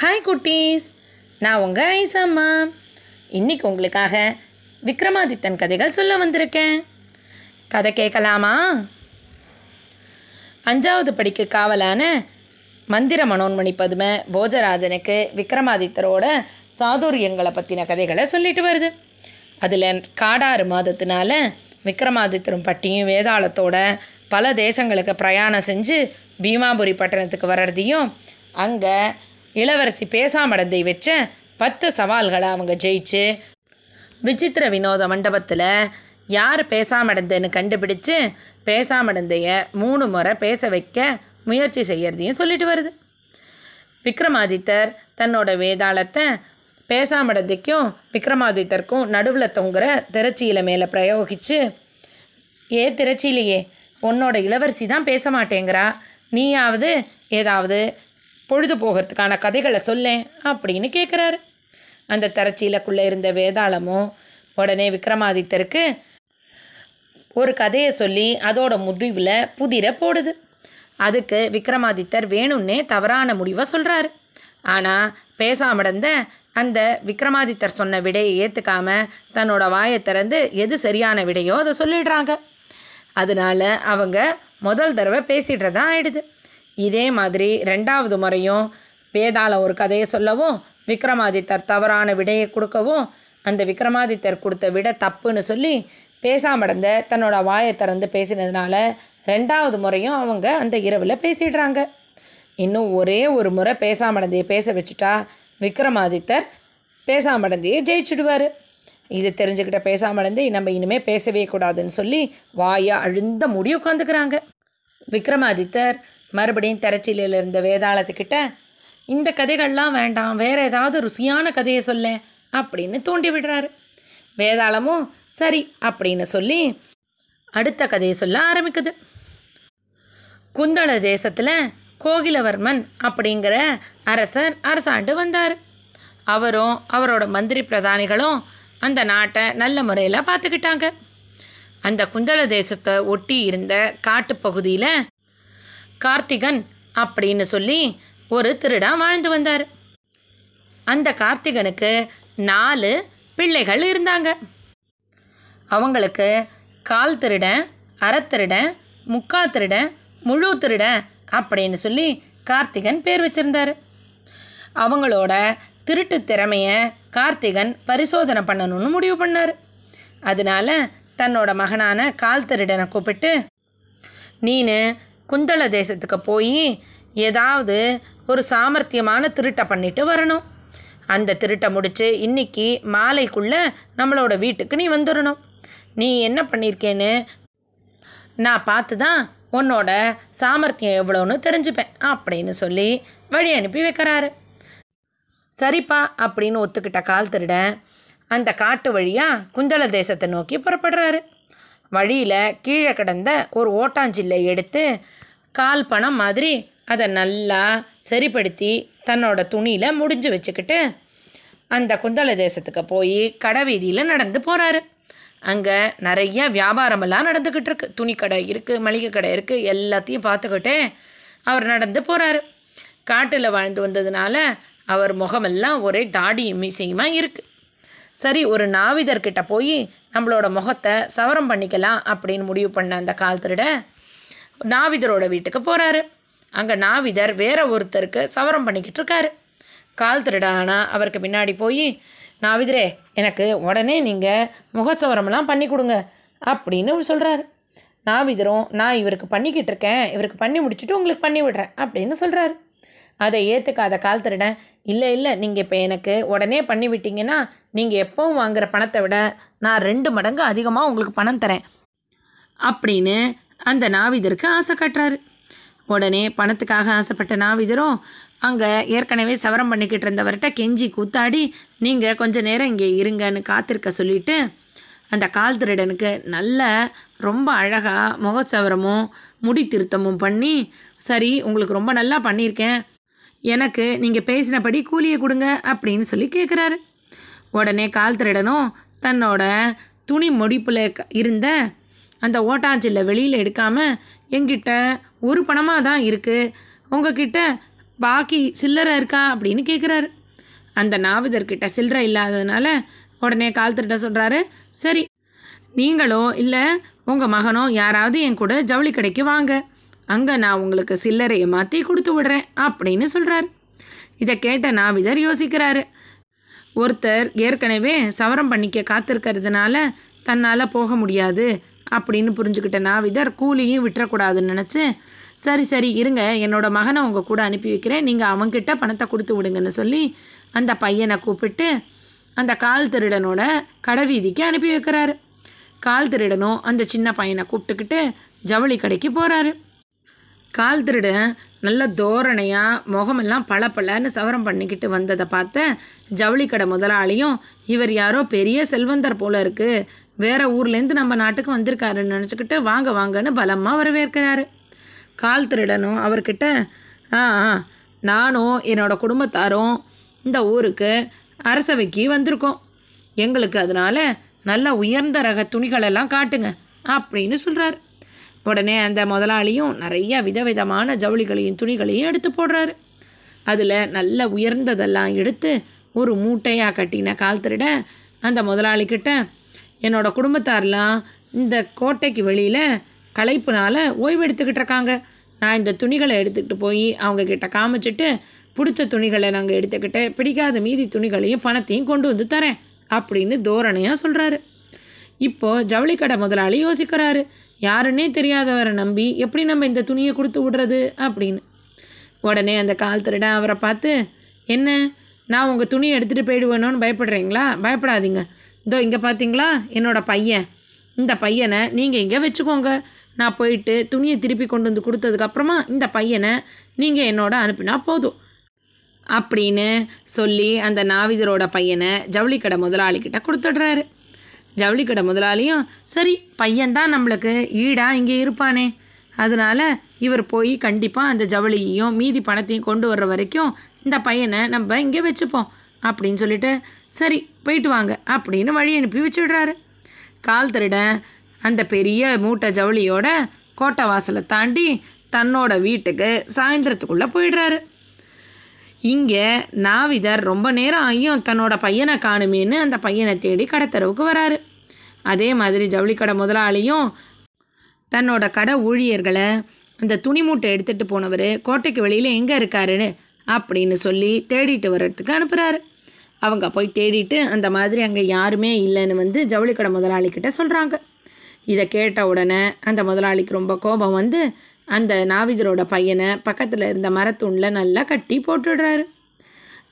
Hi குட்டீஸ். நான் உங்கள் ஐசம்மா. இன்னைக்கு உங்களுக்காக விக்ரமாதித்தன் கதைகள் சொல்ல வந்திருக்கேன். கதை கேட்கலாமா? அஞ்சாவது படிக்கு காவலான மந்திர மனோன்மணி பதும போஜராஜனுக்கு விக்ரமாதித்தரோட சாதுரியங்களை பற்றின கதைகளை சொல்லிட்டு வருது. அதில் காடாறு மாதத்தினால விக்ரமாதித்தரும் பட்டியும் வேதாளத்தோட பல தேசங்களுக்கு பிரயாணம் செஞ்சு பீமாபுரி பட்டணத்துக்கு வர்றதையும் அங்கே இளவரசி பேசாமடந்தை வச்ச பத்து சவால்களை அவங்க ஜெயிச்சு. விசித்திர வினோத மண்டபத்தில் யார் பேசாமடந்தைன்னு கண்டுபிடிச்சு பேசாமடந்தைய மூணு முறை பேச வைக்க முயற்சி செய்யறதையும் சொல்லிட்டு வருது. விக்ரமாதித்தர் தன்னோட வேதாளத்தை பேசாமடந்தைக்கும் விக்ரமாதித்தருக்கும் நடுவில் தொங்குற திரச்சியில் மேலே பிரயோகிச்சு ஏ திரச்சியிலையே உன்னோட இளவரசி தான் பேச மாட்டேங்கிறா. நீயாவது ஏதாவது பொழுது போகிறதுக்கான கதைகளை சொல்லேன் அப்படின்னு கேட்குறாரு அந்த தரச்சீலக்குள்ளே இருந்த வேதாளமும் உடனே விக்ரமாதித்தருக்கு ஒரு கதையை சொல்லி அதோட முடிவில் புதிரை போடுது. அதுக்கு விக்ரமாதித்தர் வேணும்னே தவறான முடிவை சொல்கிறாரு ஆனால் பேசாமடந்த அந்த விக்ரமாதித்தர் சொன்ன விடையை ஏற்றுக்காம தன்னோட வாயை திறந்து எது சரியான விடையோ அதை சொல்லிடுறாங்க. அதனால அவங்க முதல் தடவை பேசிடுறதா ஆயிடுது. இதே மாதிரி ரெண்டாவது முறையும் வேதாள ஒரு கதையை சொல்லவும் விக்ரமாதித்தர் தவறான விடையை கொடுக்கவும் அந்த விக்ரமாதித்தர் கொடுத்த விட தப்புன்னு சொல்லி பேசாமடந்த தன்னோட வாயை திறந்து பேசினதுனால ரெண்டாவது முறையும் அவங்க அந்த இரவில் பேசிடுறாங்க. இன்னும் ஒரே ஒரு முறை பேசாமடந்தையை பேச வச்சுட்டா விக்ரமாதித்தர் பேசாமடந்தையை ஜெயிச்சுடுவார். இது தெரிஞ்சுக்கிட்ட பேசாமடந்தை நம்ம இனிமேல் பேசவே கூடாதுன்னு சொல்லி வாயை அழுந்த முடி உட்காந்துக்கிறாங்க. விக்ரமாதித்தர் மறுபடியும் திரச்சிலையில் இருந்த வேதாளத்துக்கிட்ட இந்த கதைகள்லாம் வேண்டாம் வேறு ஏதாவது ருசியான கதையை சொல்லேன் அப்படின்னு தூண்டி விடுறாரு. வேதாளமும் சரி அப்படின்னு சொல்லி அடுத்த கதையை சொல்ல ஆரம்பிக்குது. குந்தள தேசத்தில் கோகிலவர்மன் அப்படிங்கிற அரசர் அரசாண்டு வந்தார். அவரும் அவரோட மந்திரி பிரதானிகளும் அந்த நாட்டை நல்ல முறையில் பார்த்துக்கிட்டாங்க. அந்த குந்தள தேசத்தை ஒட்டி இருந்த காட்டுப்பகுதியில் கார்த்திகன் அப்படின்னு சொல்லி ஒரு திருடன் வாழ்ந்து வந்தார். அந்த கார்த்திகனுக்கு நாலு பிள்ளைகள் இருந்தாங்க. அவங்களுக்கு கால் திருடன் அறத்திருடன் முக்கா திருடன் முழு திருடன் அப்படின்னு சொல்லி கார்த்திகன் பேர் வச்சுருந்தார். அவங்களோட திருட்டு திறமையை கார்த்திகன் பரிசோதனை பண்ணணும்னு முடிவு பண்ணார். அதனால தன்னோட மகனான கால் திருடனை கூப்பிட்டு நீனு குந்தள தேசத்துக்கு போய் ஏதாவது ஒரு சாமர்த்தியமான திருட்டை பண்ணிட்டு வரணும். அந்த திருட்டை முடித்து இன்னைக்கு மாலைக்குள்ளே நம்மளோட வீட்டுக்கு நீ வந்துடணும் நீ என்ன பண்ணியிருக்கேன்னு நான் பார்த்து தான் உன்னோட சாமர்த்தியம் எவ்வளோன்னு தெரிஞ்சுப்பேன் அப்படின்னு சொல்லி வழி அனுப்பி வைக்கிறாரு. சரிப்பா அப்படின்னு ஒத்துக்கிட்ட கால் திருடன் அந்த காட்டு வழியாக குந்தள தேசத்தை நோக்கி புறப்படுறாரு. வழியில் கீழே கிடந்த ஒரு ஓட்டாஞ்சில்லை எடுத்து கால் பணம் மாதிரி அதை நல்லா சரிப்படுத்தி தன்னோட துணியில் முடிஞ்சு வச்சுக்கிட்டு அந்த குந்தள தேசத்துக்கு போய் கடை வீதியில் நடந்து போகிறாரு அங்கே நிறைய வியாபாரமெல்லாம் நடந்துக்கிட்டு இருக்கு. துணி கடை இருக்குது மளிகை கடை இருக்குது எல்லாத்தையும் பார்த்துக்கிட்டே அவர் நடந்து போகிறாரு காட்டில் வாழ்ந்து வந்ததுனால அவர் முகமெல்லாம் ஒரே தாடியும் மீசையுமா இருக்குது சரி ஒரு நாவிதர்கிட்ட போய் நம்மளோட முகத்தை சவரம் பண்ணிக்கலாம் அப்படின்னு முடிவு பண்ண அந்த கால் திருட நாவிதரோட வீட்டுக்கு போகிறாரு அங்கே நாவிதர் வேற ஒருத்தருக்கு சவரம் பண்ணிக்கிட்டு இருக்காரு. கால் திருட ஆனால் அவருக்கு பின்னாடி போய் நாவிதரே எனக்கு உடனே நீங்கள் முகசவரமெல்லாம் பண்ணி கொடுங்க அப்படின்னு சொல்கிறாரு நாவிதரும் நான் இவருக்கு பண்ணிக்கிட்டு இருக்கேன். இவருக்கு பண்ணி முடிச்சுட்டு உங்களுக்கு பண்ணி விடுறேன் அப்படின்னு சொல்கிறாரு அதை ஏற்றுக்காத கால் திருடன் இல்லை இல்லை நீங்கள் இப்போ எனக்கு உடனே பண்ணி விட்டீங்கன்னா நீங்கள் எப்போவும் வாங்குகிற பணத்தை விட நான் ரெண்டு மடங்கு அதிகமாக உங்களுக்கு பணம் தரேன் அப்படின்னு அந்த நாவிதருக்கு ஆசை காட்டுறாரு. உடனே பணத்துக்காக ஆசைப்பட்ட நாவிதரும் அங்கே ஏற்கனவே சவரம் பண்ணிக்கிட்டு இருந்தவர்கிட்ட கெஞ்சி கூத்தாடி நீங்கள் கொஞ்ச நேரம் இங்கே இருங்கன்னு காத்திருக்க சொல்லிட்டு அந்த கால் திருடனுக்கு நல்ல ரொம்ப அழகாக முகச்சவரமும் முடி திருத்தமும் பண்ணி சரி உங்களுக்கு ரொம்ப நல்லா பண்ணியிருக்கேன். எனக்கு நீங்கள் பேசினபடி கூலியை கொடுங்க அப்படின்னு சொல்லி கேட்குறாரு உடனே கால் திருடனும் தன்னோட துணி முடிப்பில் இருந்த அந்த ஓட்டாஞ்சில்ல வெளியில் எடுக்காமல் என்கிட்ட ஒரு பணமாக தான் இருக்குது உங்ககிட்ட பாக்கி சில்லறை இருக்கா அப்படின்னு கேட்குறாரு அந்த நாவிதர்கிட்ட சில்லறை இல்லாததுனால உடனே கால் திருட்ட சொல்கிறாரு சரி நீங்களோ இல்லை உங்கள் மகனோ யாராவது என் கூட ஜவுளி கடைக்கு வாங்க. அங்கே நான் உங்களுக்கு சில்லறையை மாற்றி கொடுத்து விடுறேன் அப்படின்னு சொல்கிறாரு இதை கேட்ட நாவிதர் யோசிக்கிறாரு. ஒருத்தர் ஏற்கனவே சவரம் பண்ணிக்க காத்திருக்கிறதுனால தன்னால் போக முடியாது. அப்படின்னு புரிஞ்சுக்கிட்ட நாவிதர் கூலியும் விட்டுறக்கூடாதுன்னு நினச்சி சரி சரி இருங்க என்னோடய மகனை உங்கள் கூட அனுப்பி வைக்கிறேன். நீங்கள் அவங்கக்கிட்ட பணத்தை கொடுத்து விடுங்கன்னு சொல்லி அந்த பையனை கூப்பிட்டு அந்த கால் திருடனோட கடைவீதிக்கு அனுப்பி வைக்கிறாரு. கால் திருடனும் அந்த சின்ன பையனை கூப்பிட்டுக்கிட்டு ஜவுளி கடைக்கு போகிறாரு கால் திருடன் நல்ல தோரணையாக முகமெல்லாம் பளபளன்னு சவரம் பண்ணிக்கிட்டு வந்ததை பார்த்த ஜவுளி கடை முதலாளியும் இவர் யாரோ பெரிய செல்வந்தர் போல இருக்குது வேற ஊர்லேருந்து நம்ம நாட்டுக்கு வந்திருக்காருன்னு நினச்சிக்கிட்டு வாங்க வாங்கன்னு பலமாக வரவேற்கிறாரு. கால் திருடனும் அவர்கிட்ட ஆ ஆ நானும் என்னோட குடும்பத்தாரும் இந்த ஊருக்கு அரசவைக்கு வந்திருக்கோம். எங்களுக்கு அதனால் நல்ல உயர்ந்த ரக துணிகளெல்லாம் காட்டுங்க அப்படின்னு சொல்கிறார் உடனே அந்த முதலாளியும் நிறைய விதவிதமான ஜவுளிகளையும் துணிகளையும் எடுத்து போடுறாரு. அதில் நல்ல உயர்ந்ததெல்லாம் எடுத்து ஒரு மூட்டையாக கட்டின கால் திருட அந்த முதலாளிக்கிட்ட என்னோடய குடும்பத்தாரெலாம் இந்த கோட்டைக்கு வெளியில் களைப்புனால் ஓய்வு எடுத்துக்கிட்டு இருக்காங்க. நான் இந்த துணிகளை எடுத்துக்கிட்டு போய் அவங்க கிட்ட காமிச்சிட்டு பிடிச்ச துணிகளை நாங்கள் எடுத்துக்கிட்டு பிடிக்காத மீதி துணிகளையும் பணத்தையும் கொண்டு வந்து தரேன் அப்படின்னு தோரணையாக சொல்கிறாரு இப்போது ஜவுளி கடை முதலாளி யோசிக்கிறாரு. யாருன்னே தெரியாதவரை நம்பி எப்படி நம்ம இந்த துணியை கொடுத்து விடுறது? அப்படின்னு. உடனே அந்த கால் திருடன் அவரை பார்த்து என்ன நான் உங்கள் துணியை எடுத்துகிட்டு போயிடுவேணும்னு பயப்படுறீங்களா? பயப்படாதீங்க. இதோ இங்கே பார்த்தீங்களா? என்னோடய பையன். இந்த பையனை நீங்கள் இங்கே வச்சுக்கோங்க. நான் போயிட்டு துணியை திருப்பி கொண்டு வந்து கொடுத்ததுக்கப்புறமா இந்த பையனை நீங்கள் என்னோட அனுப்பினா போதும். அப்படின்னு சொல்லி அந்த நாவிதரோட பையனை ஜவுளிக்கடை முதலாளிக்கிட்ட கொடுத்துட்றாரு. ஜவுளிக்கடை முதலாளியும் சரி பையன்தான் நம்மளுக்கு ஈடாக இங்கே இருப்பானே. அதனால் இவர் போய் கண்டிப்பாக அந்த ஜவுளியையும் மீதி பணத்தையும் கொண்டு வர்ற வரைக்கும் இந்த பையனை நம்ம இங்கே வச்சுப்போம் அப்படின்னு சொல்லிட்டு சரி போயிட்டு வாங்க அப்படின்னு வழி அனுப்பி வச்சுடுறாரு. கால் திருடன் அந்த பெரிய மூட்டை ஜவுளியோட கோட்டை வாசலை தாண்டி தன்னோட வீட்டுக்கு சாயந்தரத்துக்குள்ளே போயிடுறாரு. இங்கே நாவிதர் ரொம்ப நேரம் ஆகியும் தன்னோட பையனை காணுமேன்னு அந்த பையனை தேடி கடத்தரவுக்கு வராரு. அதே மாதிரி ஜவுளி கடை முதலாளியும் தன்னோட கடை ஊழியர்களை அந்த துணி மூட்டை எடுத்துகிட்டு போனவர் கோட்டைக்கு வெளியில் எங்கே இருக்காருன்னு? அப்படின்னு சொல்லி தேடிட்டு வர்றதுக்கு அனுப்புகிறாரு அவங்க போய் தேடிட்டு அந்த மாதிரி அங்கே யாருமே இல்லைன்னு வந்து ஜவுளி கடை முதலாளிக்கிட்ட சொல்கிறாங்க இதை கேட்ட உடனே அந்த முதலாளிக்கு ரொம்ப கோபம் வந்து அந்த நாவிதரோட பையனை பக்கத்தில் இருந்த மரத்தூணில் நல்லா கட்டி போட்டுடுறாரு.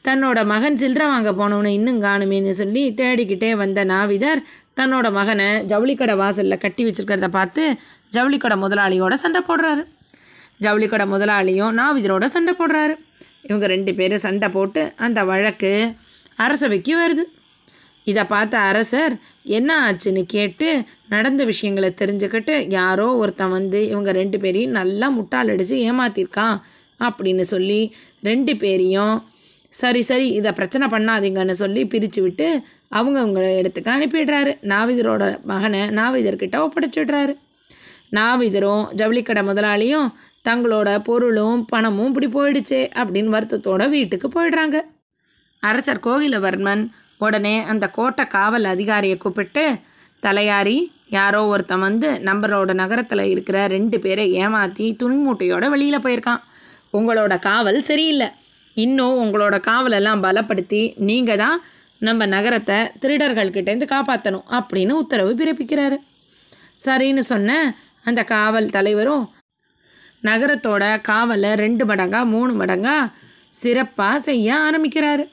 தன்னோட மகன் சில்லறை வாங்க போனவனை இன்னும் காணுமேன்னு சொல்லி தேடிக்கிட்டே வந்த நாவிதர் தன்னோட மகனை ஜவுளிக்கடை வாசலில் கட்டி வச்சிருக்கிறத பார்த்து ஜவுளிக்கடை முதலாளியோட சண்டை போடுறாரு. ஜவுளிக்கடை முதலாளியும் நாவிதரோட சண்டை போடுறாரு. இவங்க ரெண்டு பேரும் சண்டை போட்டு அந்த வழக்கு அரசவைக்கு வருது. இதை பார்த்த அரசர் என்ன ஆச்சுன்னு கேட்டு நடந்த விஷயங்களை தெரிஞ்சுக்கிட்டு யாரோ ஒருத்தன் வந்து இவங்க ரெண்டு பேரையும் நல்லா முட்டாள் அடித்து ஏமாத்திருக்கான் அப்படின்னு சொல்லி ரெண்டு பேரையும் சரி சரி இதை பிரச்சனை பண்ணாதீங்கன்னு சொல்லி பிரித்து விட்டு அவங்கவுங்க இடத்துக்கு அனுப்பிடுறாரு. நாவிதரோட மகனை நாவிதர்கிட்ட ஒப்படைச்சிடுறாரு நாவிதரும் ஜவுளிக்கடை முதலாளியும் தங்களோட பொருளும் பணமும் இப்படி போயிடுச்சே அப்படின்னு வருத்தத்தோட வீட்டுக்கு போயிடுறாங்க. அரசர் கோகிலவர்மன் உடனே அந்த கோட்டை காவல் அதிகாரியை கூப்பிட்டு தலையாரி யாரோ ஒருத்தன் வந்து நம்மளோட நகரத்தில் இருக்கிற ரெண்டு பேரை ஏமாற்றி துணி மூட்டையோட வெளியில் போயிருக்கான். உங்களோட காவல் சரியில்லை. இன்னும் உங்களோட காவலெல்லாம் பலப்படுத்தி நீங்கள் தான் நம்ம நகரத்தை திருடர்கள்கிட்டேருந்து காப்பாற்றணும் அப்படின்னு உத்தரவு பிறப்பிக்கிறாரு. சரின்னு சொன்ன அந்த காவல் தலைவரும் நகரத்தோட காவலை ரெண்டு மடங்காக மூணு மடங்காக சிறப்பாக செய்ய ஆரம்பிக்கிறாரு.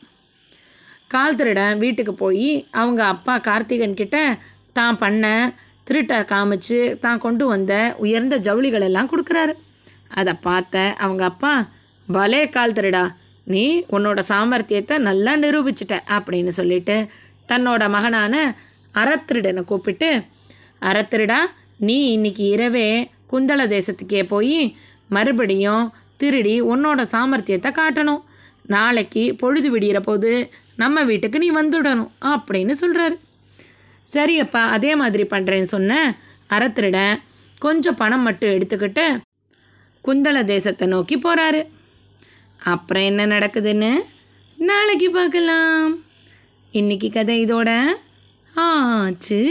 கால் திருடன் வீட்டுக்கு போய் அவங்க அப்பா கார்த்திகன் கிட்ட தான் பண்ண திருட்டை காமிச்சு தான் கொண்டு வந்த உயர்ந்த ஜவுளிகள் எல்லாம் கொடுக்குறாரு. அதை பார்த்த அவங்க அப்பா பலே கால் திருடா நீ உன்னோட சாமர்த்தியத்தை நல்லா நிரூபிச்சிட்ட அப்படின்னு சொல்லிட்டு தன்னோட மகனான அறத்திருடனை கூப்பிட்டு அறத்திருடா நீ இன்னைக்கு இரவே குந்தள தேசத்துக்கே போய் மறுபடியும் திருடி உன்னோட சாமர்த்தியத்தை காட்டணும். நாளைக்கு பொழுது விடிகிற போது நம்ம வீட்டுக்கு நீ வந்துடணும் அப்படின்னு சொல்கிறாரு சரியப்பா அதே மாதிரி பண்ணுறேன்னு சொன்ன அறத்திருடன் கொஞ்சம் பணம் மட்டும் எடுத்துக்கிட்டு குந்தள தேசத்தை நோக்கி போகிறாரு அப்புறம் என்ன நடக்குதுன்னு நாளைக்கு பார்க்கலாம். இன்னைக்கு கதை இதோட ஆச்சு.